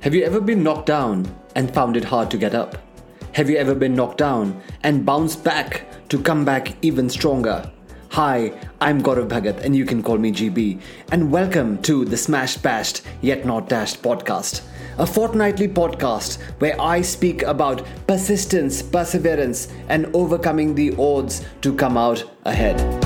Have you ever been knocked down and found it hard to get up? Have you ever been knocked down and bounced back to come back even stronger? Hi, I'm Gaurav Bhagat and you can call me GB. And welcome to the Smashed Bashed Yet Not Dashed podcast, a fortnightly podcast where I speak about persistence, perseverance, and overcoming the odds to come out ahead.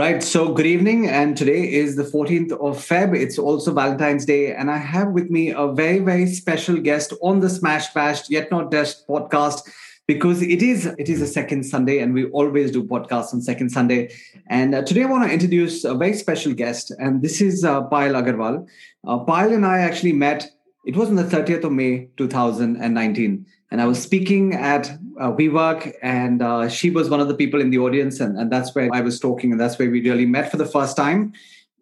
Right. So, good evening. And today is the 14th of Feb. It's also Valentine's Day. And I have with me a very, very special guest on the Smash Bashed Yet Not Dashed podcast because it is it is a second Sunday and we always do podcasts on second Sunday. And uh, today I want to introduce a very special guest. And this is uh, Agarwal. Uh, and I actually met, it was on the 30th of May, 2019 and I was speaking at uh, WeWork, and uh, she was one of the people in the audience, and, and that's where I was talking, and that's where we really met for the first time.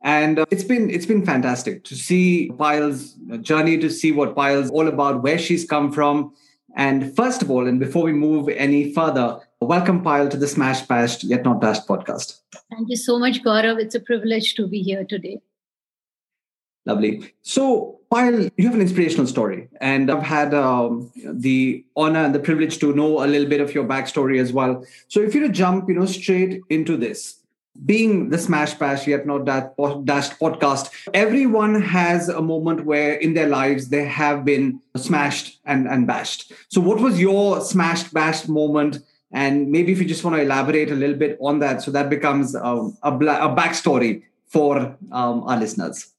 And uh, it's been it's been fantastic to see Payal's journey, to see what Payal's all about, where she's come from. And first of all, and before we move any further, welcome Payal to the Smash Bashed Yet Not Dashed podcast. Thank you so much, Gaurav. It's a privilege to be here today. Lovely. So, Payal, you have an inspirational story, and I've had um, the honor and the privilege to know a little bit of your backstory as well. So, if you to jump, you know, straight into this, being the Smash Bash Yet Not That Dashed podcast, everyone has a moment where in their lives they have been smashed and, and bashed. So, what was your smashed, bashed moment? And maybe if you just want to elaborate a little bit on that, so that becomes um, a, a backstory for um, our listeners.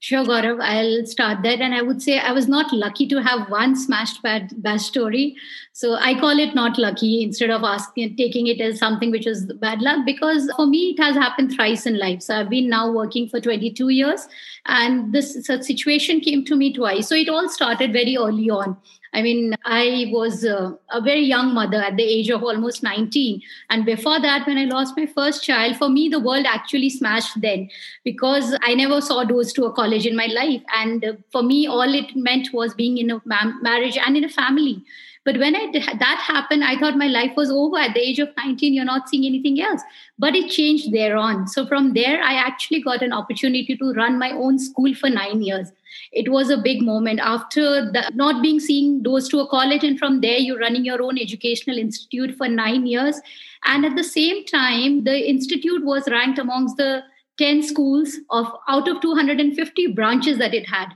Sure, Gaurav, I'll start that. And I would say I was not lucky to have one smashed bad, bad story. So I call it not lucky instead of asking, taking it as something which is bad luck, because for me, it has happened thrice in life. So I've been now working for 22 years, and this situation came to me twice. So it all started very early on. I mean, I was uh, a very young mother at the age of almost 19. And before that, when I lost my first child, for me, the world actually smashed then because I never saw doors to a college in my life. And uh, for me, all it meant was being in a ma- marriage and in a family. But when I did, that happened, I thought my life was over. At the age of 19, you're not seeing anything else. But it changed there on. So from there, I actually got an opportunity to run my own school for nine years it was a big moment. After the, not being seeing doors to a college and from there you're running your own educational institute for nine years. And at the same time the institute was ranked amongst the 10 schools of out of 250 branches that it had.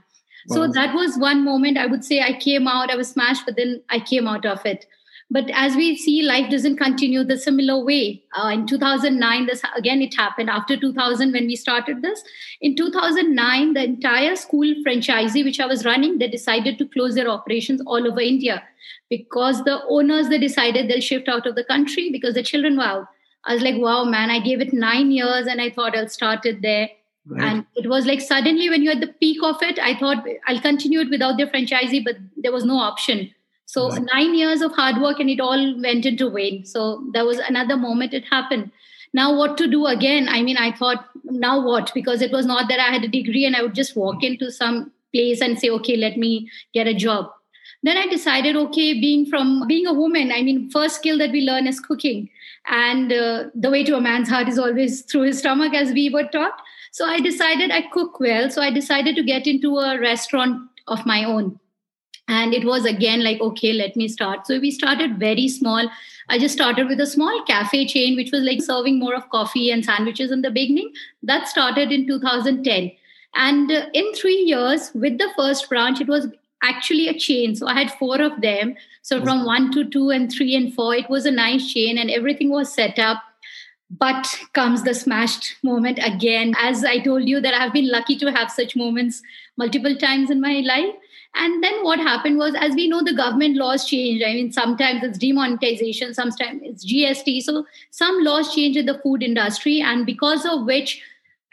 Wow. so that was one moment i would say i came out i was smashed but then i came out of it but as we see, life doesn't continue the similar way. Uh, in 2009, this again it happened after 2000 when we started this. In 2009, the entire school franchisee which I was running, they decided to close their operations all over India because the owners they decided they'll shift out of the country because the children were out. I was like, wow, man, I gave it nine years and I thought I'll start it there. Right. And it was like suddenly when you're at the peak of it, I thought I'll continue it without the franchisee, but there was no option so right. nine years of hard work and it all went into vain. So there was another moment it happened. Now what to do again? I mean, I thought, now what? Because it was not that I had a degree and I would just walk into some place and say, okay, let me get a job. Then I decided, okay, being from being a woman, I mean, first skill that we learn is cooking. And uh, the way to a man's heart is always through his stomach, as we were taught. So I decided I cook well. So I decided to get into a restaurant of my own and it was again like okay let me start. So we started very small. I just started with a small cafe chain which was like serving more of coffee and sandwiches in the beginning. That started in 2010 and uh, in 3 years with the first branch it was actually a chain. So i had four of them. So from 1 to 2 and 3 and 4 it was a nice chain and everything was set up. But comes the smashed moment again. As i told you that i've been lucky to have such moments multiple times in my life and then what happened was, as we know, the government laws change. I mean, sometimes it's demonetization, sometimes it's GST. So some laws change in the food industry, and because of which,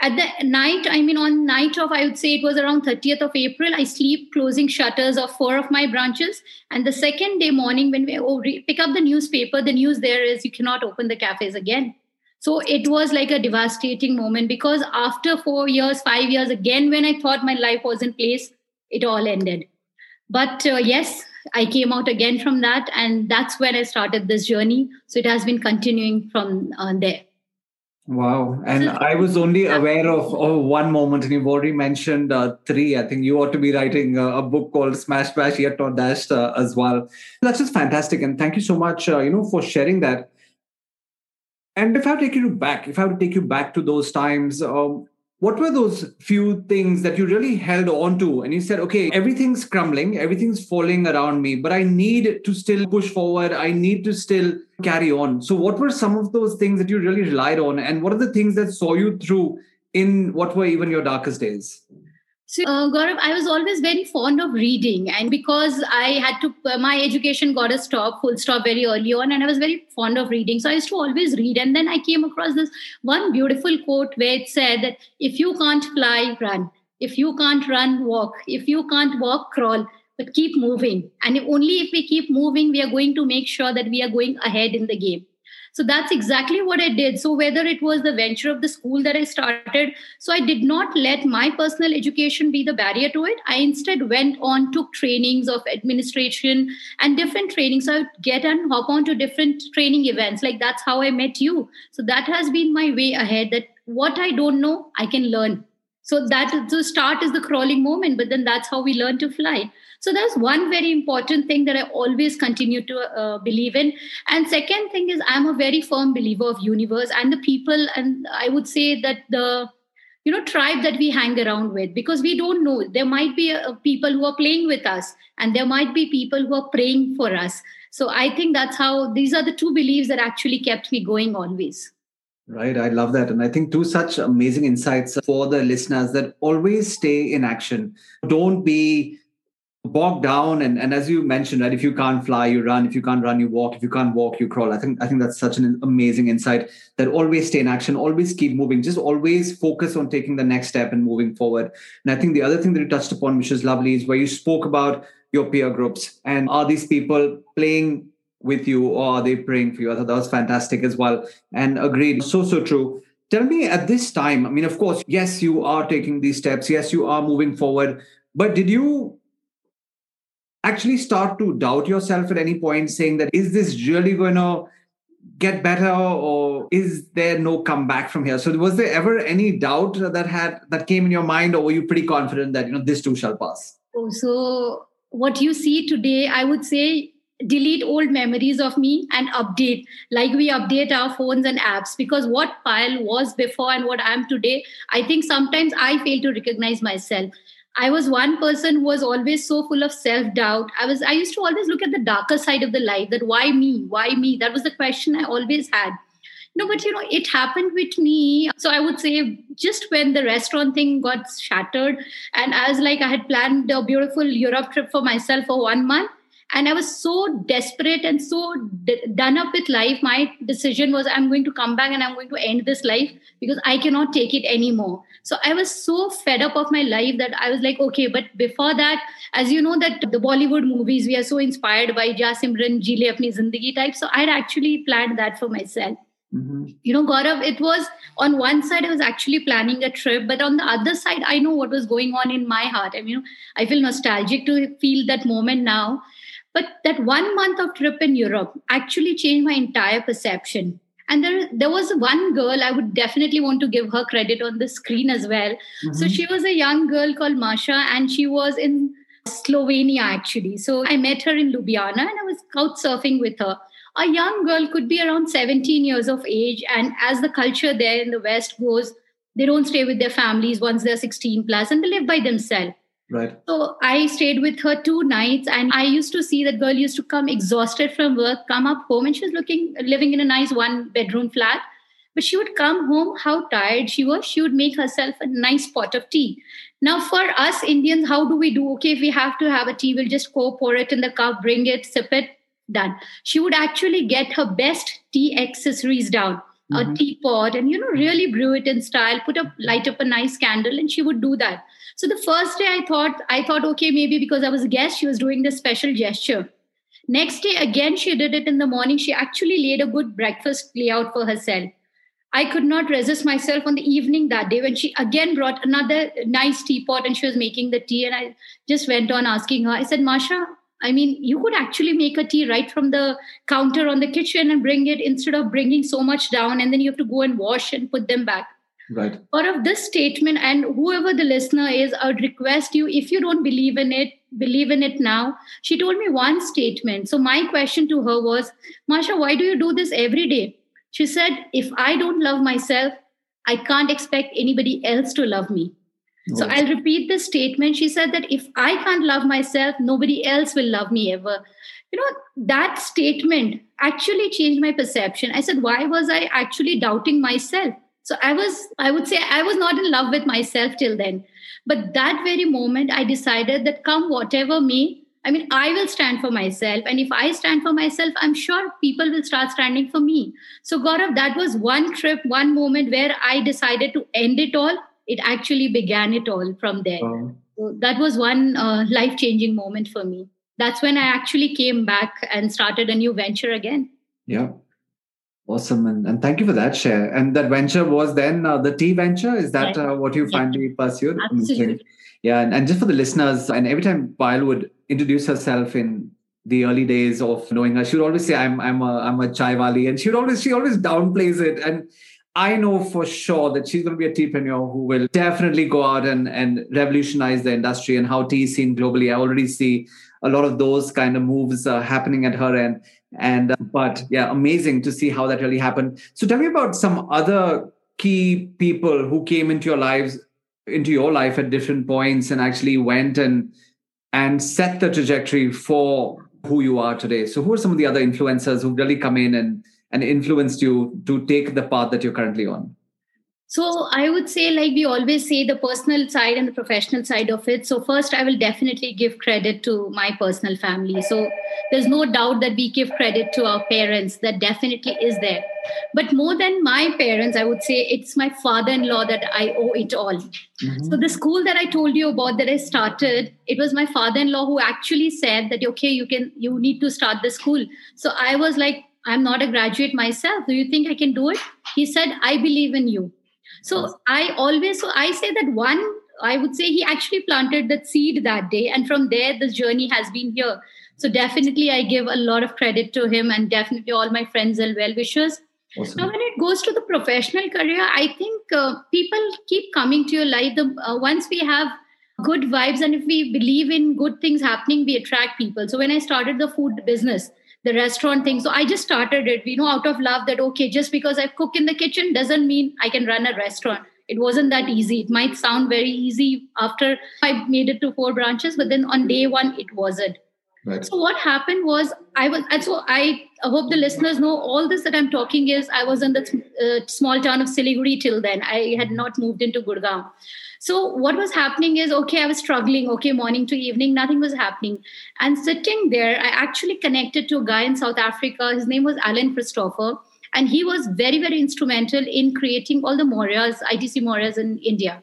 at the night, I mean, on night of, I would say it was around 30th of April, I sleep closing shutters of four of my branches. And the second day morning, when we oh, pick up the newspaper, the news there is you cannot open the cafes again. So it was like a devastating moment because after four years, five years, again, when I thought my life was in place, it all ended But uh, yes, I came out again from that, and that's when I started this journey. So it has been continuing from uh, there. Wow. And I was only aware of oh, one moment, and you've already mentioned uh, three. I think you ought to be writing uh, a book called Smash Bash Yet Not Dashed uh, as well. That's just fantastic. And thank you so much, uh, you know, for sharing that. And if I take you back, if I would take you back to those times, um, what were those few things that you really held on to? And you said okay everything's crumbling everything's falling around me but i need to still push forward. I need to still carry on. So what were some of those things that you really relied on? And what are the things that saw you through in what were even your darkest days so, uh, Gaurav, I was always very fond of reading, and because I had to, uh, my education got a stop, full stop, very early on, and I was very fond of reading. So I used to always read. And then I came across this one beautiful quote where it said that if you can't fly, run. If you can't run, walk. If you can't walk, crawl. But keep moving. And only if we keep moving, we are going to make sure that we are going ahead in the game. So that's exactly what I did. So whether it was the venture of the school that I started, so I did not let my personal education be the barrier to it. I instead went on, took trainings of administration and different trainings. So I would get and hop on to different training events. Like that's how I met you. So that has been my way ahead that what I don't know, I can learn. So that the start is the crawling moment, but then that's how we learn to fly. So that's one very important thing that I always continue to uh, believe in. And second thing is I'm a very firm believer of universe and the people, and I would say that the you know tribe that we hang around with because we don't know there might be uh, people who are playing with us and there might be people who are praying for us so i think that's how these are the two beliefs that actually kept me going always Right. I love that. And I think two such amazing insights for the listeners that always stay in action. Don't be bogged down and, and as you mentioned right if you can't fly you run if you can't run you walk if you can't walk you crawl i think i think that's such an amazing insight that always stay in action always keep moving just always focus on taking the next step and moving forward and i think the other thing that you touched upon which is lovely is where you spoke about your peer groups and are these people playing with you or are they praying for you? I thought that was fantastic as well. And agreed. So so true. Tell me at this time i mean of course yes you are taking these steps. Yes you are moving forward. But did you actually start to doubt yourself at any point saying that is this really going to get better or is there no comeback from here? So was there ever any doubt that had that came in your mind or were you pretty confident that you know this too shall pass? Oh so what you see today i would say delete old memories of me and update like we update our phones and apps because what Payal was before and what i am today i think sometimes i fail to recognize myself I was one person who was always so full of self doubt. I was I used to always look at the darker side of the life that why me? Why me? That was the question I always had. No, but you know, it happened with me. So I would say just when the restaurant thing got shattered, and I was like, I had planned a beautiful Europe trip for myself for one month and i was so desperate and so d- done up with life my decision was i'm going to come back and i'm going to end this life because i cannot take it anymore so i was so fed up of my life that i was like okay but before that as you know that the bollywood movies we are so inspired by ja simran jile apni zindagi type so i had actually planned that for myself Mm-hmm. You know, Gaurav, it was on one side, I was actually planning a trip, but on the other side, I know what was going on in my heart. I mean, you know, I feel nostalgic to feel that moment now. But that one month of trip in Europe actually changed my entire perception. And there, there was one girl, I would definitely want to give her credit on the screen as well. Mm-hmm. So she was a young girl called Masha, and she was in Slovenia actually. So I met her in Ljubljana and I was couch surfing with her. A young girl could be around 17 years of age. And as the culture there in the West goes, they don't stay with their families once they're 16 plus and they live by themselves. Right. So I stayed with her two nights, and I used to see that girl used to come exhausted from work, come up home, and she was looking living in a nice one bedroom flat. But she would come home, how tired she was. She would make herself a nice pot of tea. Now, for us Indians, how do we do? Okay, if we have to have a tea, we'll just go pour it in the cup, bring it, sip it, done. She would actually get her best tea accessories down. Mm-hmm. a teapot and you know really brew it in style put up light up a nice candle and she would do that so the first day I thought, I thought, okay, maybe because I was a guest, she was doing this special gesture. Next day, again, she did it in the morning. She actually laid a good breakfast layout for herself. I could not resist myself on the evening that day when she again brought another nice teapot and she was making the tea. And I just went on asking her, I said, Masha, I mean, you could actually make a tea right from the counter on the kitchen and bring it instead of bringing so much down and then you have to go and wash and put them back. Right. Out of this statement, and whoever the listener is, I would request you, if you don't believe in it, believe in it now. She told me one statement. So my question to her was, Masha, why do you do this every day? She said, if I don't love myself, I can't expect anybody else to love me. So I'll repeat this statement. She said that if I can't love myself, nobody else will love me ever. You know, that statement actually changed my perception. I said, why was I actually doubting myself? So I was, I would say, I was not in love with myself till then. But that very moment, I decided that come whatever may, I mean, I will stand for myself. And if I stand for myself, I'm sure people will start standing for me. So, Gaurav, that was one trip, one moment where I decided to end it all it actually began it all from there. So that was one uh, life changing moment for me. That's when I actually came back and started a new venture again. Yeah. Awesome. And, and thank you for that share. And that venture was then uh, the tea venture. Is that uh, what you finally pursued? Absolutely. Yeah. And, and just for the listeners, and every time Payal would introduce herself in the early days of knowing her, she would always say, I'm I'm a I'm a chai wali. And she would always she always downplays it. And I know for sure that she's going to be a teapreneur who will definitely go out and, and revolutionize the industry and how tea is seen globally. I already see a lot of those kind of moves uh, happening at her end. And uh, but yeah, amazing to see how that really happened. So tell me about some other key people who came into your lives, into your life at different points, and actually went and and set the trajectory for who you are today. So who are some of the other influencers who really come in and and influenced you to take the path that you're currently on? So I would say, like we always say, the personal side and the professional side of it. So first, I will definitely give credit to my personal family. So there's no doubt that we give credit to our parents. That definitely is there. But more than my parents, I would say it's my father-in-law that I owe it all. Mm-hmm. So the school that I told you about that I started, it was my father-in-law who actually said that okay, you can, you need to start the school. So I was like, I'm not a graduate myself. Do you think I can do it? He said, I believe in you. So I always, so I say that one, I would say he actually planted that seed that day. And from there, the journey has been here. So definitely, I give a lot of credit to him and definitely all my friends and well wishers. Awesome. Now, when it goes to the professional career, I think uh, people keep coming to your life. The, uh, once we have good vibes and if we believe in good things happening, we attract people. So when I started the food business, the restaurant thing. So I just started it, you know, out of love that, okay, just because I cook in the kitchen doesn't mean I can run a restaurant. It wasn't that easy. It might sound very easy after I made it to four branches, but then on day one, it wasn't. Right. So what happened was I was, and so I hope the listeners know all this that I'm talking is I was in the uh, small town of Siliguri till then. I had not moved into Gurgaon. So what was happening is, okay, I was struggling, okay, morning to evening, nothing was happening. And sitting there, I actually connected to a guy in South Africa. His name was Alan Christopher. And he was very, very instrumental in creating all the Mauryas, ITC Mauryas in India.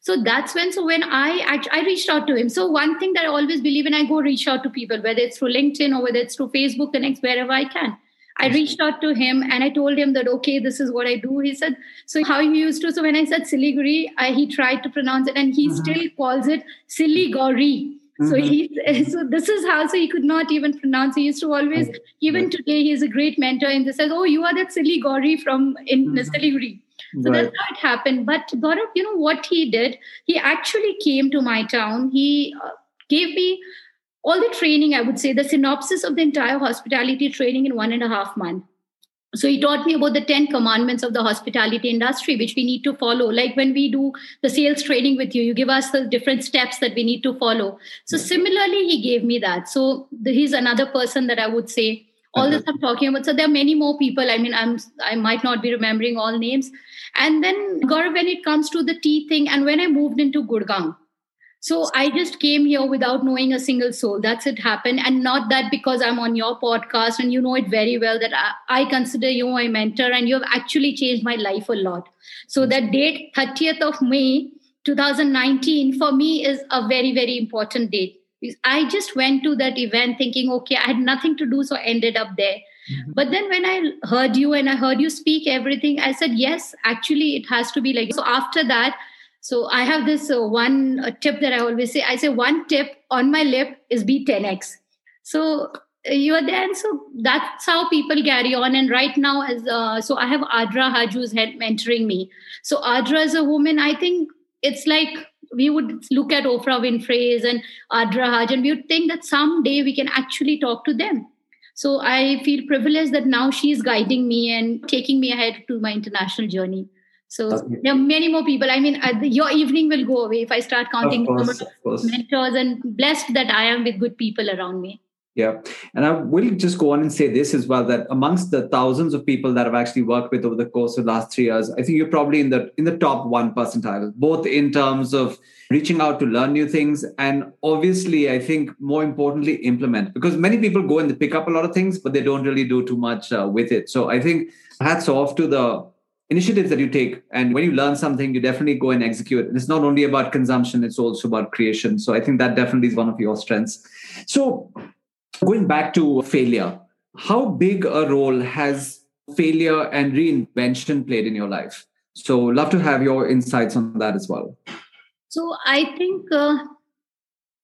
So that's when, so when I I reached out to him. So one thing that I always believe in, I go reach out to people, whether it's through LinkedIn or whether it's through Facebook, connects wherever I can. I reached out to him and I told him that, okay, this is what I do. He said, so how he used to. So when I said Siliguri, I, he tried to pronounce it and he mm-hmm. still calls it Siliguri. Mm-hmm. So he, so this is how, so he could not even pronounce. He used to always, even right. today, he's a great mentor and he says, oh, you are that Siliguri from in mm-hmm. Siliguri. So right. that's how it happened. But Gaurav, you know what he did? He actually came to my town. He uh, gave me all the training, I would say, the synopsis of the entire hospitality training in one and a half month. So he taught me about the 10 commandments of the hospitality industry, which we need to follow. Like when we do the sales training with you, you give us the different steps that we need to follow. So similarly, he gave me that. So he's another person that I would say all this I'm talking about. So there are many more people. I mean, I'm I might not be remembering all names. And then Gaurav, when it comes to the tea thing, and when I moved into Gurgaon, so I just came here without knowing a single soul. That's it happened. And not that because I'm on your podcast and you know it very well that I, I consider you my mentor and you have actually changed my life a lot. So that date, 30th of May 2019, for me is a very, very important date. I just went to that event thinking, okay, I had nothing to do, so I ended up there. Mm-hmm. But then when I heard you and I heard you speak everything, I said, yes, actually, it has to be like. So after that, so I have this uh, one uh, tip that I always say. I say one tip on my lip is be 10x. So uh, you are there, and so that's how people carry on. And right now, as uh, so I have Adra Haj who's mentoring me. So Adra is a woman. I think it's like we would look at Oprah Winfrey's and Adra Haj, and we would think that someday we can actually talk to them. So I feel privileged that now she's guiding me and taking me ahead to my international journey. So there are many more people. I mean, uh, your evening will go away if I start counting course, mentors and blessed that I am with good people around me. Yeah. And I will just go on and say this as well that amongst the thousands of people that I've actually worked with over the course of the last three years, I think you're probably in the in the top one percentile, both in terms of reaching out to learn new things and obviously I think more importantly implement because many people go and they pick up a lot of things, but they don't really do too much uh, with it. So I think hats off to the initiatives that you take and when you learn something you definitely go and execute and it's not only about consumption it's also about creation so i think that definitely is one of your strengths so Going back to failure, how big a role has failure and reinvention played in your life? So, love to have your insights on that as well. So, I think uh,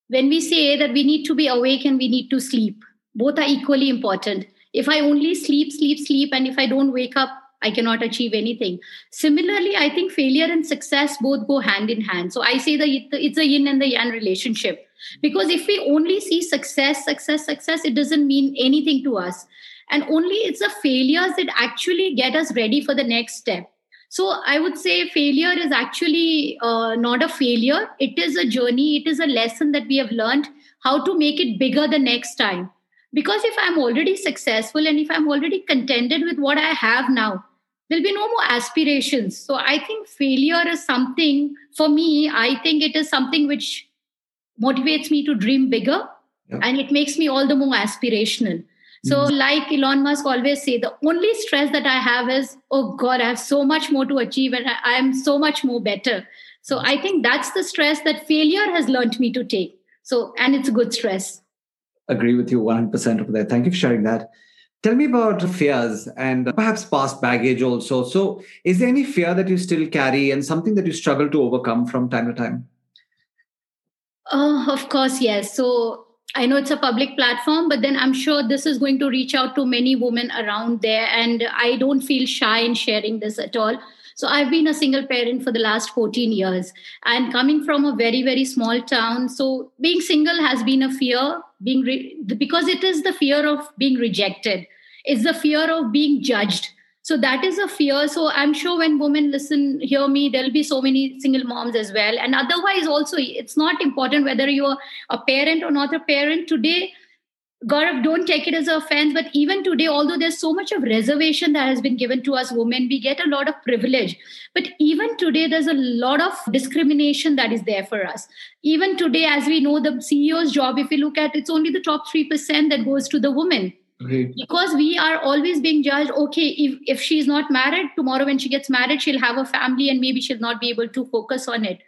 when we say that we need to be awake and we need to sleep, both are equally important. If I only sleep, sleep, sleep, and if I don't wake up, I cannot achieve anything. Similarly, I think failure and success both go hand in hand. So I say that it's a yin and the yang relationship. Because if we only see success, success, success, it doesn't mean anything to us. And only it's the failures that actually get us ready for the next step. So I would say failure is actually uh, not a failure. It is a journey. It is a lesson that we have learned how to make it bigger the next time. Because if I'm already successful and if I'm already contented with what I have now, there'll be no more aspirations. So I think failure is something, for me, I think it is something which motivates me to dream bigger yeah. and it makes me all the more aspirational. So mm-hmm. like elon musk always say the only stress that i have is oh god i have so much more to achieve and i am so much more better. So i think that's the stress that failure has learned me to take. So and it's a good stress. Agree with you 100% over there thank you for sharing that tell me about fears and perhaps past baggage also so is there any fear that you still carry and something that you struggle to overcome from time to time uh, of course, yes. So I know it's a public platform, but then I'm sure this is going to reach out to many women around there. And I don't feel shy in sharing this at all. So I've been a single parent for the last 14 years and coming from a very, very small town. So being single has been a fear, being re- because it is the fear of being rejected. It's the fear of being judged. So that is a fear. So i'm sure when women listen hear me there'll be so many single moms as well. And otherwise also it's not important whether you're a parent or not a parent. Today Gaurav, don't take it as an offense, but even today, although there's so much of reservation that has been given to us women, we get a lot of privilege. But even today, there's a lot of discrimination that is there for us. Even today, as we know, the CEO's job, if you look at it's only the top 3% that goes to the women because we are always being judged okay if, if she's not married tomorrow when she gets married she'll have a family and maybe she'll not be able to focus on it.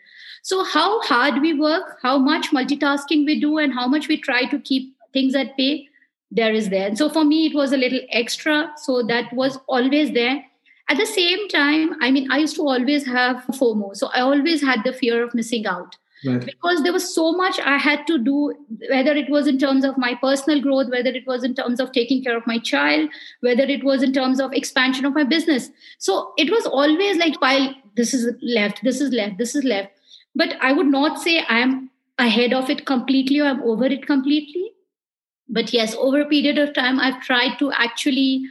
So how hard we work how much multitasking we do and how much we try to keep things at bay there is there. And so for me it was a little extra. So that was always there. At the same time i mean i used to always have fomo. So i always had the fear of missing out Right. because there was so much I had to do, whether it was in terms of my personal growth, whether it was in terms of taking care of my child, whether it was in terms of expansion of my business. So it was always like, while this is left, this is left, this is left. But I would not say I'm ahead of it completely or I'm over it completely. But yes, over a period of time, I've tried to actually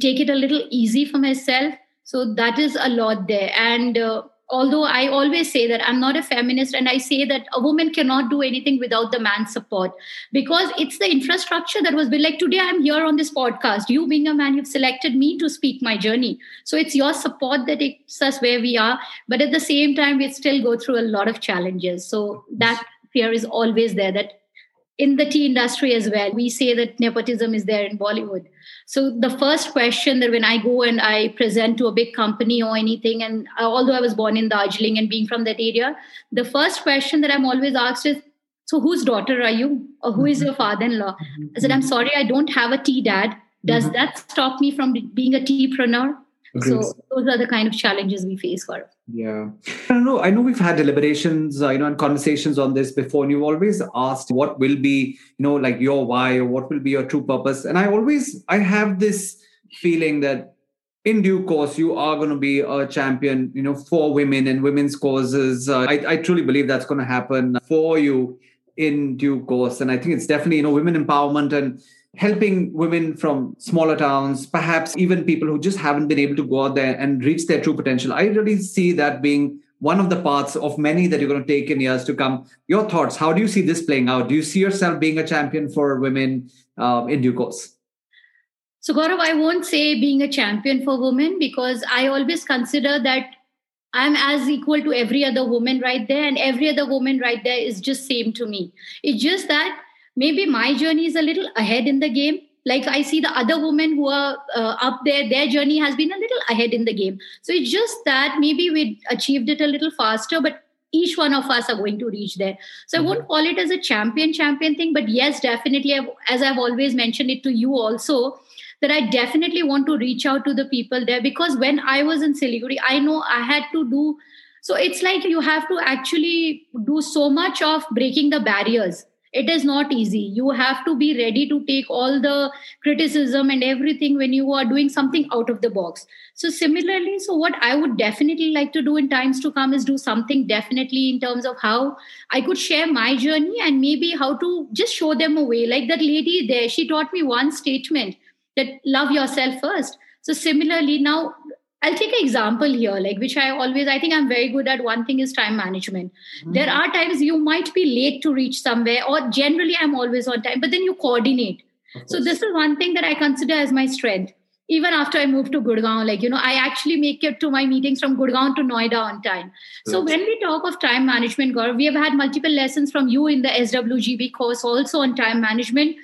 take it a little easy for myself. So that is a lot there. And uh, although I always say that I'm not a feminist, and I say that a woman cannot do anything without the man's support because it's the infrastructure that was built. Like today, I'm here on this podcast. You, being a man, you've selected me to speak my journey. So it's your support that takes us where we are. But at the same time, we still go through a lot of challenges. So that fear is always there that in the tea industry as well, we say that nepotism is there in Bollywood. So the first question that when I go and I present to a big company or anything, and although I was born in Darjeeling and being from that area, the first question that I'm always asked is, "So whose daughter are you, or who is your father-in-law?" I said, "I'm sorry, I don't have a tea dad." does mm-hmm. that stop me from being a teapreneur so those are the kind of challenges we face for yeah. I don't know. I know we've had deliberations uh, you know and conversations on this before and you've always asked what will be you know like your why or what will be your true purpose. And i always i have this feeling that in due course you are going to be a champion you know for women and women's causes. Uh, I, I truly believe that's going to happen for you in due course. And i think it's definitely you know women empowerment and helping women from smaller towns, perhaps even people who just haven't been able to go out there and reach their true potential. I really see that being one of the paths of many that you're going to take in years to come. Your thoughts, how do you see this playing out? Do you see yourself being a champion for women um, in due course? So, Gaurav, I won't say being a champion for women because I always consider that I'm as equal to every other woman right there, and every other woman right there is just same to me. It's just that maybe my journey is a little ahead in the game. Like i see the other women who are uh, up there their journey has been a little ahead in the game. So it's just that maybe we achieved it a little faster but each one of us are going to reach there. So mm-hmm. i won't call it as a champion champion thing but yes definitely as i've always mentioned it to you also that i definitely want to reach out to the people there because when i was in siliguri i know i had to do so it's like you have to actually do so much of breaking the barriers it is not easy. You have to be ready to take all the criticism and everything when you are doing something out of the box. So similarly so what i would definitely like to do in times to come is do something definitely in terms of how i could share my journey and maybe how to just show them a way. Like that lady there she taught me one statement that love yourself first. So similarly now I'll take an example here, like which I always I think I'm very good at. One thing is time management. Mm-hmm. There are times you might be late to reach somewhere, or generally I'm always on time, but then you coordinate. So this is one thing that I consider as my strength. Even after I moved to Gurgaon, like you know, I actually make it to my meetings from Gurgaon to Noida on time. So when we talk of time management, Gaurav, we have had multiple lessons from you in the SWGB course also on time management.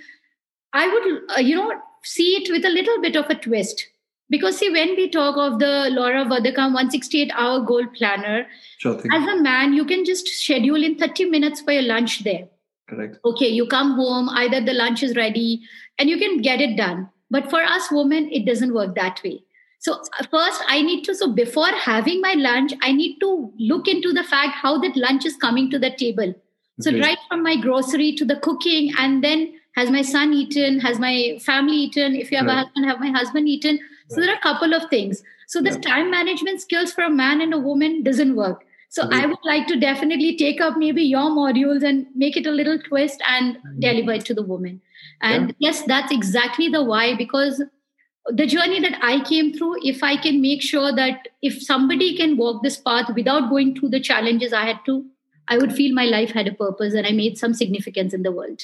I would, uh, you know, see it with a little bit of a twist because see, when we talk of the Laura Vanderkam 168 hour goal planner, sure as a man, you can just schedule in 30 minutes for your lunch there. Correct. Okay, you come home, either the lunch is ready and you can get it done. But for us women, it doesn't work that way. So uh, first, I need to, so before having my lunch, I need to look into the fact how that lunch is coming to the table. So okay. right from my grocery to the cooking, and then has my son eaten? Has my family eaten? If you have right. a husband, have my husband eaten? So there are a couple of things. So the yeah. time management skills for a man and a woman doesn't work. So. I would like to definitely take up maybe your modules and make it a little twist and mm-hmm. deliver it to the woman. And yeah. yes, that's exactly the why because the journey that I came through, if I can make sure that if somebody can walk this path without going through the challenges I had to, I would feel my life had a purpose and I made some significance in the world.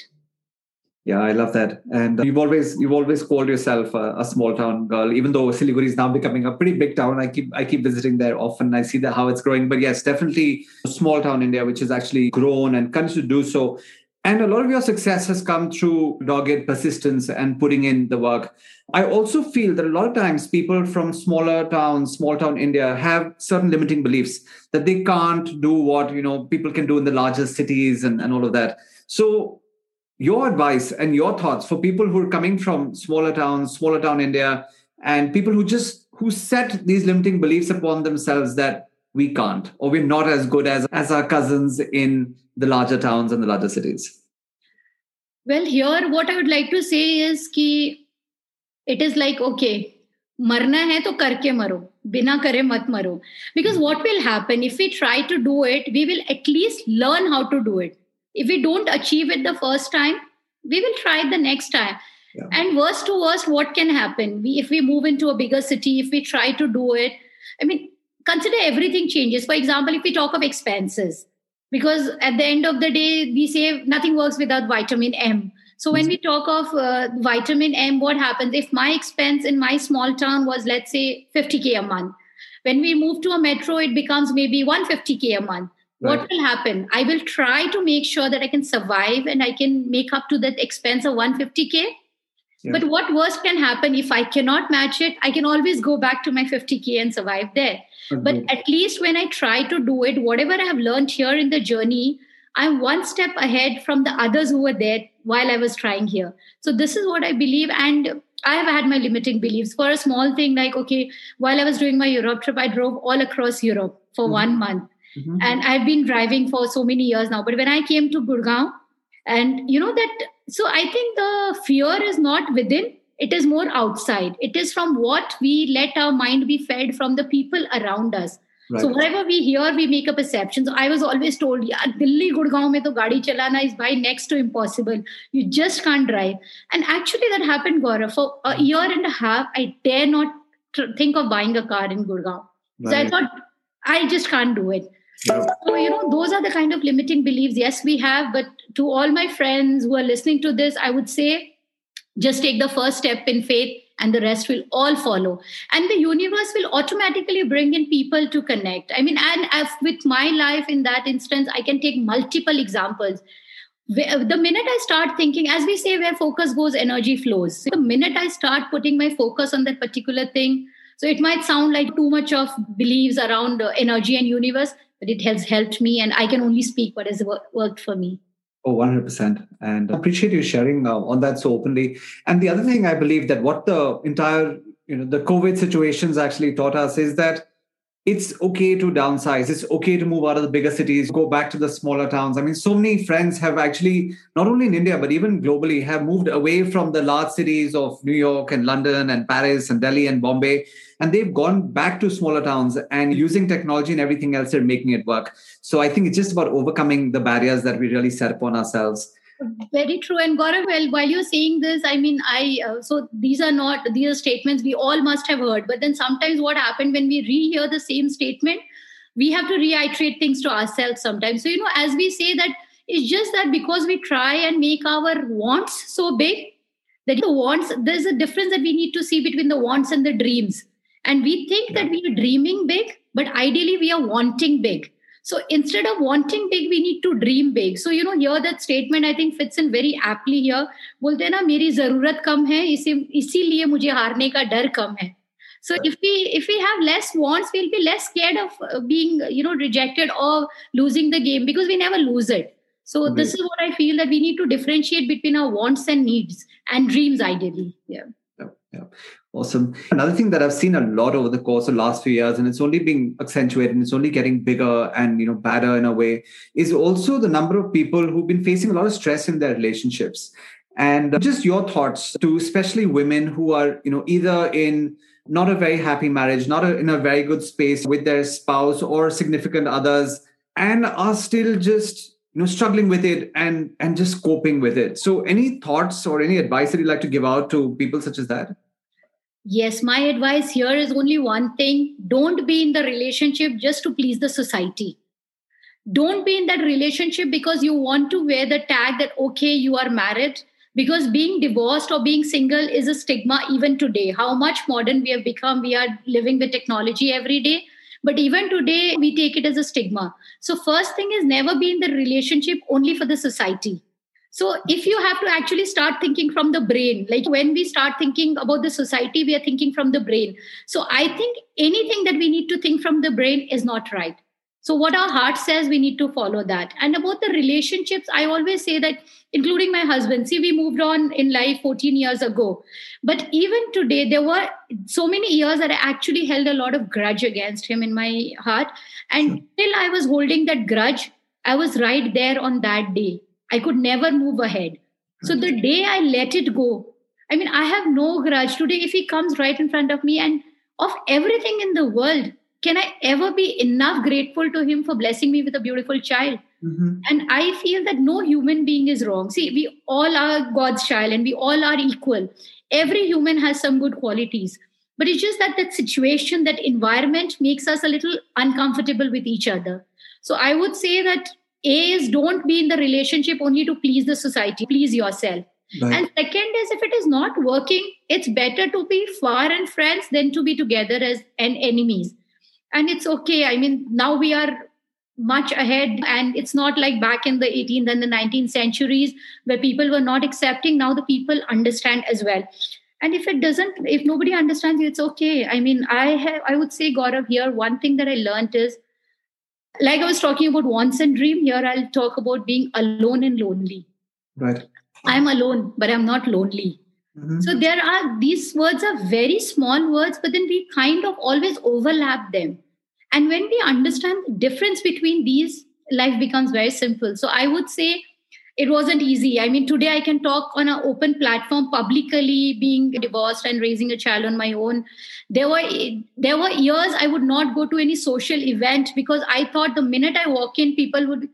Yeah, I love that. And uh, you've always you've always called yourself a, a, small town girl, even though Siliguri is now becoming a pretty big town. I keep I keep visiting there often. I see that how it's growing. But yes, definitely a small town India, which has actually grown and continues to do so. And a lot of your success has come through dogged persistence and putting in the work. I also feel that a lot of times people from smaller towns, small town India, have certain limiting beliefs that they can't do what you know people can do in the larger cities and, and all of that. So your advice and your thoughts for people who are coming from smaller towns smaller town india and people who just who set these limiting beliefs upon themselves that we can't or we're not as good as as our cousins in the larger towns and the larger cities well here what i would like to say is ki it is like okay मरना है तो करके मरो बिना करे मत मरो because what will happen if we try to do it we will at least learn how to do it if we don't achieve it the first time we will try it the next time. Yeah. and worst to worst what can happen? We if we move into a bigger city if we try to do it i mean consider everything changes. For example if we talk of expenses because at the end of the day we say nothing works without vitamin m. So when we talk of uh, vitamin m what happens? If my expense in my small town was let's say 50k a month when we move to a metro it becomes maybe 150k a month Right. What will happen? I will try to make sure that I can survive and I can make up to that expense of 150K. Yeah. But what worse can happen if I cannot match it? I can always go back to my 50K and survive there. Mm-hmm. But at least when I try to do it, whatever I have learned here in the journey, I'm one step ahead from the others who were there while I was trying here. So this is what I believe. And I have had my limiting beliefs for a small thing like, okay, while I was doing my Europe trip, I drove all across Europe for mm-hmm. one month. Mm-hmm. And I've been driving for so many years now. But when I came to Gurgaon, and you know that, so I think the fear is not within, it is more outside. It is from what we let our mind be fed from the people around us. Right. So whatever we hear, we make a perception. So I was always told, yeah, Delhi, Gurgaon mein to gaadi chalana is by next to impossible. You just can't drive. And actually that happened, Gaurav. For a year and a half, I dare not think of buying a car in Gurgaon. Right. So I thought, I just can't do it. So, you know, those are the kind of limiting beliefs, yes, we have. But to all my friends who are listening to this, I would say just take the first step in faith and the rest will all follow. And the universe will automatically bring in people to connect. I mean and as with my life in that instance i can take multiple examples. The minute i start thinking as we say where focus goes energy flows. The minute i start putting my focus on that particular thing so it might sound like too much of beliefs around uh, energy and universe but it has helped me and i can only speak what has worked for me Oh, 100%. And I appreciate you sharing uh, on that so openly. And the other thing I believe that what the entire, you know, the COVID situations actually taught us is that it's okay to downsize. It's okay to move out of the bigger cities, go back to the smaller towns. I mean, so many friends have actually, not only in India, but even globally, have moved away from the large cities of New York and London and Paris and Delhi and Bombay. And they've gone back to smaller towns and using technology and everything else, they're making it work. So I think it's just about overcoming the barriers that we really set upon ourselves. Very true. And gaurav well while you're saying this i mean i uh, so these are not these are statements we all must have heard. But then sometimes what happened when we rehear the same statement we have to reiterate things to ourselves sometimes. So you know as we say that it's just that because we try and make our wants so big that the wants there's a difference that we need to see between the wants and the dreams and we think yeah. that we are dreaming big but ideally we are wanting big so instead of wanting big, we need to dream big. So you know, here that statement I think fits in very aptly here. बोलते हैं ना मेरी जरूरत कम है इसी इसीलिए मुझे हारने का डर कम है. So if we if we have less wants, we'll be less scared of uh, being you know rejected or losing the game because we never lose it. So mm-hmm. this is what I feel that we need to differentiate between our wants and needs and dreams ideally. Yeah. Yeah. Awesome. Another thing that I've seen a lot over the course of the last few years, and it's only being accentuated and it's only getting bigger and you know badder in a way, is also the number of people who've been facing a lot of stress in their relationships. And uh, just your thoughts to especially women who are, you know, either in not a very happy marriage, not a, in a very good space with their spouse or significant others, and are still just you know struggling with it and and just coping with it. So, any thoughts or any advice that you'd like to give out to people such as that? Yes, my advice here is only one thing don't be in the relationship just to please the society. Don't be in that relationship because you want to wear the tag that, okay, you are married. Because being divorced or being single is a stigma even today. How much modern we have become. We are living with technology every day. But even today, we take it as a stigma. So, first thing is never be in the relationship only for the society so, if you have to actually start thinking from the brain, like when we start thinking about the society, we are thinking from the brain. So, I think anything that we need to think from the brain is not right. So, what our heart says, we need to follow that. And about the relationships, I always say that, including my husband, see, we moved on in life 14 years ago. But even today, there were so many years that I actually held a lot of grudge against him in my heart. And hmm. till I was holding that grudge, I was right there on that day I could never move ahead. So the hmm. day I let it go, I mean, I have no grudge. Today, if he comes right in front of me and of everything in the world, can I ever be enough grateful to him for blessing me with a beautiful child? Mm-hmm. And I feel that no human being is wrong. See, we all are God's child and we all are equal. Every human has some good qualities. But it's just that that situation, that environment makes us a little uncomfortable with each other. So I would say that a is don't be in the relationship only to please the society, please yourself. Right. And second is if it is not working, it's better to be far and friends than to be together as an enemies. And it's okay. I mean, now we are much ahead and it's not like back in the 18th and the 19th centuries where people were not accepting now the people understand as well and if it doesn't if nobody understands you it's okay i mean i have i would say gaurav here one thing that i learned is like I was talking about wants and dream, here I'll talk about being alone and lonely. Right. I'm alone, but I'm not lonely. Mm-hmm. So there are these words are very small words, but then we kind of always overlap them. And when we understand the difference between these, life becomes very simple. So I would say it wasn't easy. I mean, today I can talk on an open platform publicly, being divorced and raising a child on my own. There were there were years I would not go to any social event because I thought the minute I walk in, people would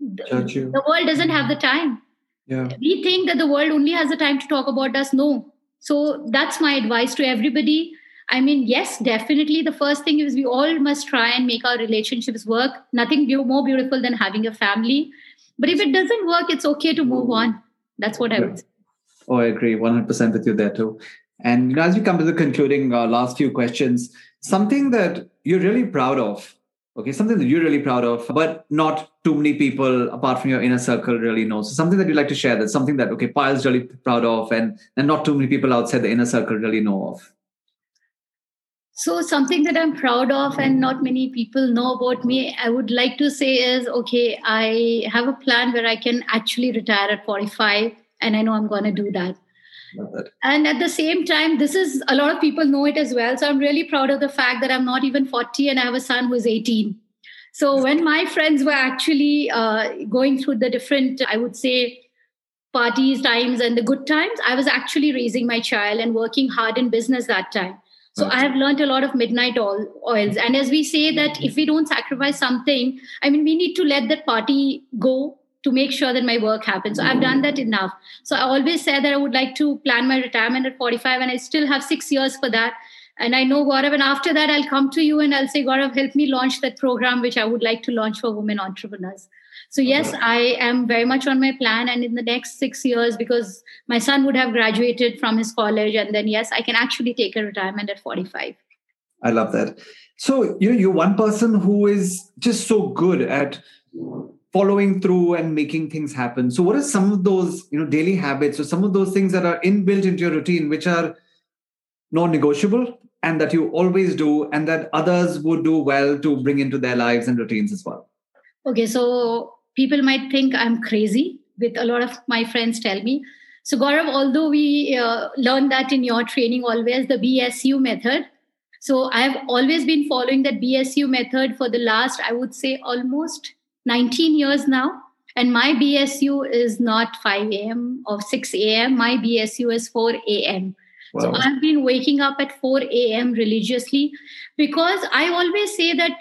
you. the world doesn't have the time. Yeah. We think that the world only has the time to talk about us. No. So that's my advice to everybody. I mean, yes, definitely. The first thing is we all must try and make our relationships work. Nothing more beautiful than having a family. But if it doesn't work, it's okay to move on. That's what I would say. Oh, I agree 100% with you there too. And you know, as we come to the concluding uh, last few questions, something that you're really proud of okay something that you're really proud of but not too many people apart from your inner circle really know. So something that you'd like to share that's something that okay Payal's really proud of and and not too many people outside the inner circle really know of. So something that i'm proud of and not many people know about me i would like to say is okay i have a plan where i can actually retire at 45 and i know i'm going to do that and at the same time, this is a lot of people know it as well. So I'm really proud of the fact that I'm not even 40 and I have a son who's 18. So when my friends were actually uh, going through the different, I would say, parties, times, and the good times, I was actually raising my child and working hard in business that time. So I have learned a lot of midnight all oils. And as we say that if we don't sacrifice something, I mean, we need to let that party go to make sure that my work happens. So I've done that enough. So I always said that I would like to plan my retirement at 45, and I still have six years for that. And I know Gaurav, and after that, I'll come to you and I'll say, Gaurav, help me launch that program which I would like to launch for women entrepreneurs. So yes, I am very much on my plan, and in the next six years, because my son would have graduated from his college, and then yes, I can actually take a retirement at 45. I love that. So you know, you're one person who is just so good at following through and making things happen. So what are some of those you know daily habits or some of those things that are inbuilt into your routine which are non-negotiable and that you always do and that others would do well to bring into their lives and routines as well? Okay so people might think i'm crazy with a lot of my friends tell me. So gaurav although we uh, learned that in your training always the bsu method so i have always been following that bsu method for the last i would say almost 19 years now. And my BSU is not 5 a.m. or 6 a.m. My BSU is 4 a.m. Wow. So I've been waking up at 4 a.m. religiously because I always say that,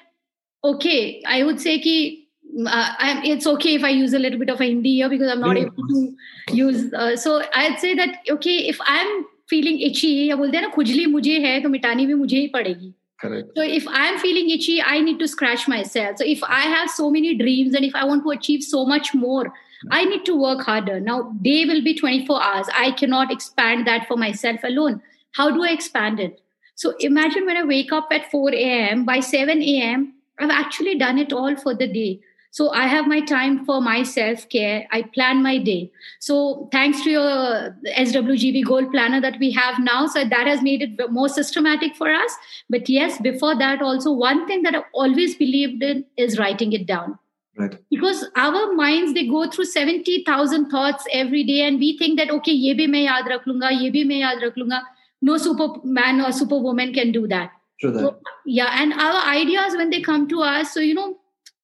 okay, I would say ki, uh, it's okay if I use a little bit of a Hindi here because I'm not yeah. able to use. Uh, so I'd say that, okay, if I'm feeling itchy या बोलते हैं ना खुजली मुझे है तो मिटानी भी मुझे ही पड़ेगी Correct. So if I'm feeling itchy, I need to scratch myself. So if I have so many dreams and if I want to achieve so much more, I need to work harder. Now, day will be 24 hours. I cannot expand that for myself alone. How do I expand it? So imagine when I wake up at 4 a.m., by 7 a.m., I've actually done it all for the day. So I have my time for my self care. I plan my day. So thanks to your SWGB goal planner that we have now, so that has made it more systematic for us. But yes, before that, also one thing that I always believed in is writing it down. Right. Because our minds they go through 70,000 thoughts every day and we think that okay ye bhi main yaad rakh lunga ye bhi main yaad rakh lunga no superman or superwoman can do that. True that. So, yeah and our ideas when they come to us so you know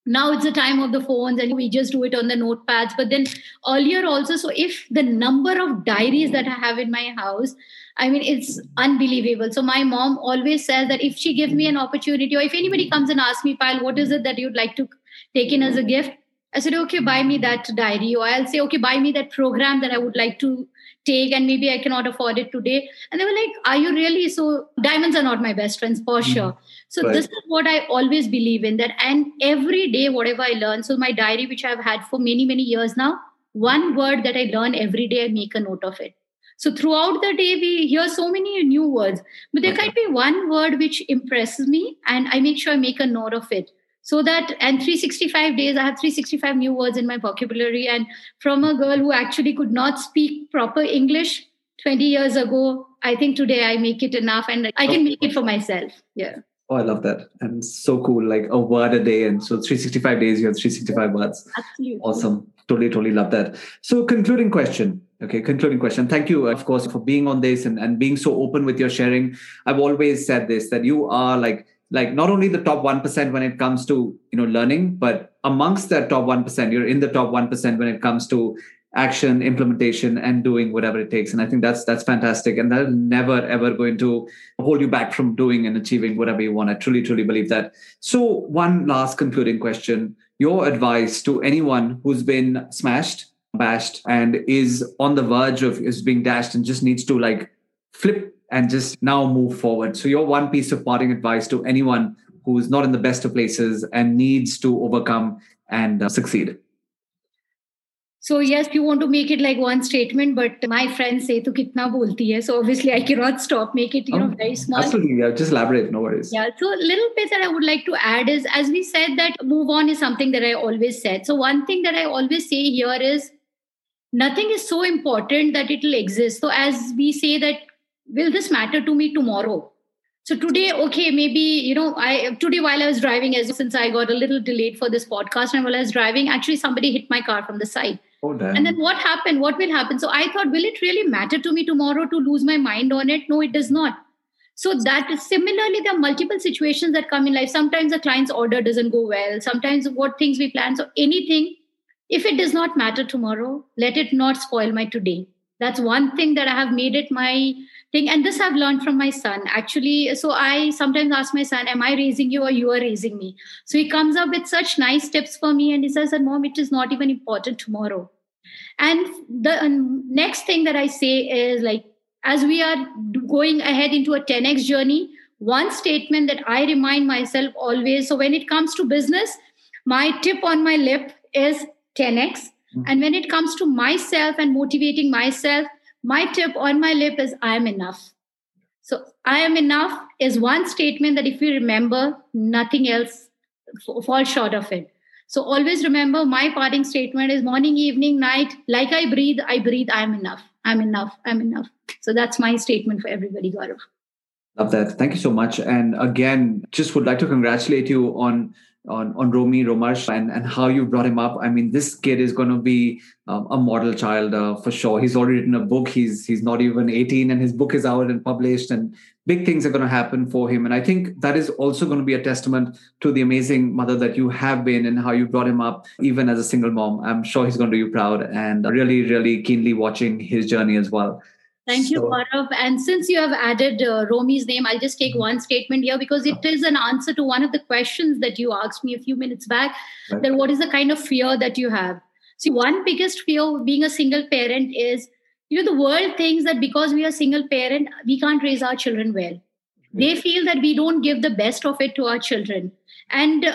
now it's the time of the phones and we just do it on the notepads. But then earlier also so if the number of diaries that i have in my house i mean it's unbelievable. So my mom always says that if she gives me an opportunity or if anybody comes and asks me Payal what is it that you'd like to take in as a gift? I said okay buy me that diary. Or i'll say okay buy me that program that i would like to take and maybe i cannot afford it today and they were like are you really so diamonds are not my best friends for mm-hmm. sure so right. this is what I always believe in that. And every day, whatever I learn, so my diary, which I've had for many, many years now, one word that I learn every day, I make a note of it. So throughout the day, we hear so many new words, but there can be one word which impresses me, and I make sure I make a note of it. So that, and 365 days, I have 365 new words in my vocabulary. And from a girl who actually could not speak proper English 20 years ago, I think today I make it enough and I can make it for myself. Yeah. Oh, I love that. And so cool. Like a word a day. And so 365 days, you have 365 words. Absolutely. Awesome. Totally, totally love that. So, concluding question Okay, concluding question. Thank you, of course, for being on this and, and being so open with your sharing. I've always said this that you are like like not only the top 1% when it comes to you know learning but amongst that top 1% you're in the top 1% when it comes to action implementation and doing whatever it takes. And i think that's that's fantastic. And that's never ever going to hold you back from doing and achieving whatever you want. I truly truly believe that. So one last concluding question. Your advice to anyone who's been smashed bashed and is on the verge of is being dashed and just needs to like flip and just now move forward so your one piece of parting advice to anyone who's not in the best of places and needs to overcome and uh, succeed so yes, you want to make it like one statement, but my friends say to kitna bolti hai. So obviously I cannot stop, make it, you know, very small. Absolutely. Yeah. Just elaborate, no worries. Yeah. So a little bit that I would like to add is as we said that move on is something that I always said. So one thing that I always say here is nothing is so important that it will exist. So as we say that will this matter to me tomorrow? So today, okay, maybe you know, I today while I was driving, as since I got a little delayed for this podcast, and while I was driving, actually somebody hit my car from the side. Oh, and then what happened? What will happen? So I thought, will it really matter to me tomorrow to lose my mind on it? No, it does not. So that is similarly, there are multiple situations that come in life. Sometimes the client's order doesn't go well. Sometimes what things we plan. So anything, if it does not matter tomorrow, let it not spoil my today. That's one thing that I have made it my thing. And this I've learned from my son. Actually, so I sometimes ask my son, Am I raising you or you are raising me? So he comes up with such nice tips for me and he says, that Mom, it is not even important tomorrow. And the next thing that I say is like, as we are going ahead into a 10x journey, one statement that I remind myself always so when it comes to business, my tip on my lip is 10x. Mm-hmm. And when it comes to myself and motivating myself, my tip on my lip is I am enough. So I am enough is one statement that if we remember, nothing else falls short of it. So always remember my parting statement is morning, evening, night, like I breathe, I breathe, I'm enough. I'm enough. I'm enough. So that's my statement for everybody, Gaurav. Love that. Thank you so much. And again, just would like to congratulate you on on, on Romy Romarsh and, and how you brought him up. I mean, this kid is going to be um, a model child uh, for sure. He's already written a book. He's he's not even 18 and his book is out and published and big things are going to happen for him. And I think that is also going to be a testament to the amazing mother that you have been and how you brought him up even as a single mom. I'm sure he's going to do you proud and really, really keenly watching his journey as well. Thank you, Gaurav. And since you have added uh, Romy's name, I'll just take one statement here because it is an answer to one of the questions that you asked me a few minutes back. Right. That what is the kind of fear that you have? See, one biggest fear being a single parent is, you know, the world thinks that because we are single parent, we can't raise our children well. They feel that we don't give the best of it to our children. And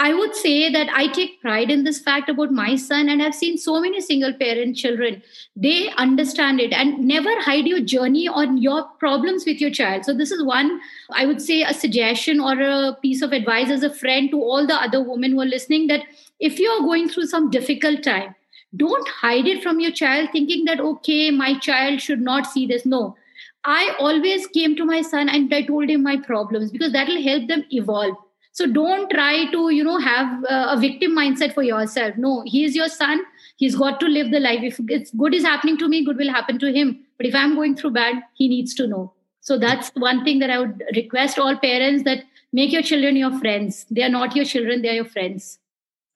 I would say that I take pride in this fact about my son, and I've seen so many single parent children. They understand it and never hide your journey or your problems with your child. So, this is one, I would say, a suggestion or a piece of advice as a friend to all the other women who are listening that if you are going through some difficult time, don't hide it from your child thinking that, okay, my child should not see this. No. I always came to my son and I told him my problems because that will help them evolve so don't try to you know have a victim mindset for yourself. No he is your son. He's got to live the life. If it's good is happening to me good will happen to him. But if i'm going through bad he needs to know. So that's one thing that i would request all parents that make your children your friends. They are not your children they are your friends.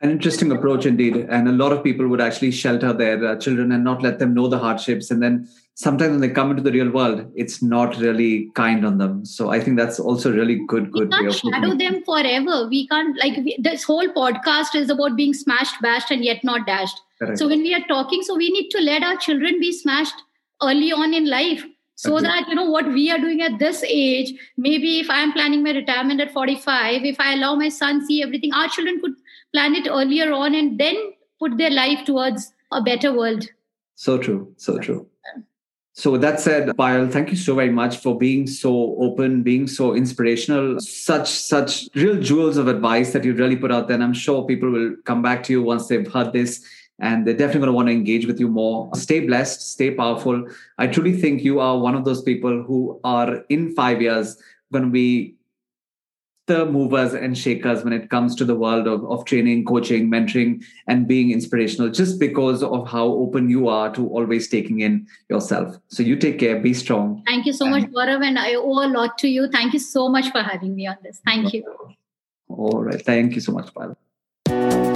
An interesting approach indeed. And a lot of people would actually shelter their uh, children and not let them know the hardships. And then sometimes when they come into the real world it's not really kind on them so i think that's also really good good we can't shadow them forever we can't like we, this whole podcast is about being smashed bashed and yet not dashed Correct. so when we are talking so we need to let our children be smashed early on in life so okay. that you know what we are doing at this age maybe if i am planning my retirement at 45 if i allow my son see everything our children could plan it earlier on and then put their life towards a better world. So true. So true. So that said, Payal, thank you so very much for being so open, being so inspirational, such such real jewels of advice that you really put out there. And I'm sure people will come back to you once they've heard this and they're definitely going to want to engage with you more. Stay blessed, stay powerful. I truly think you are one of those people who are in five years going to be the movers and shakers when it comes to the world of, of training, coaching, mentoring, and being inspirational, just because of how open you are to always taking in yourself. So you take care, be strong. Thank you so and, much, Gaurav, and I owe a lot to you. Thank you so much for having me on this. Thank you. All right. Thank you so much, Payal.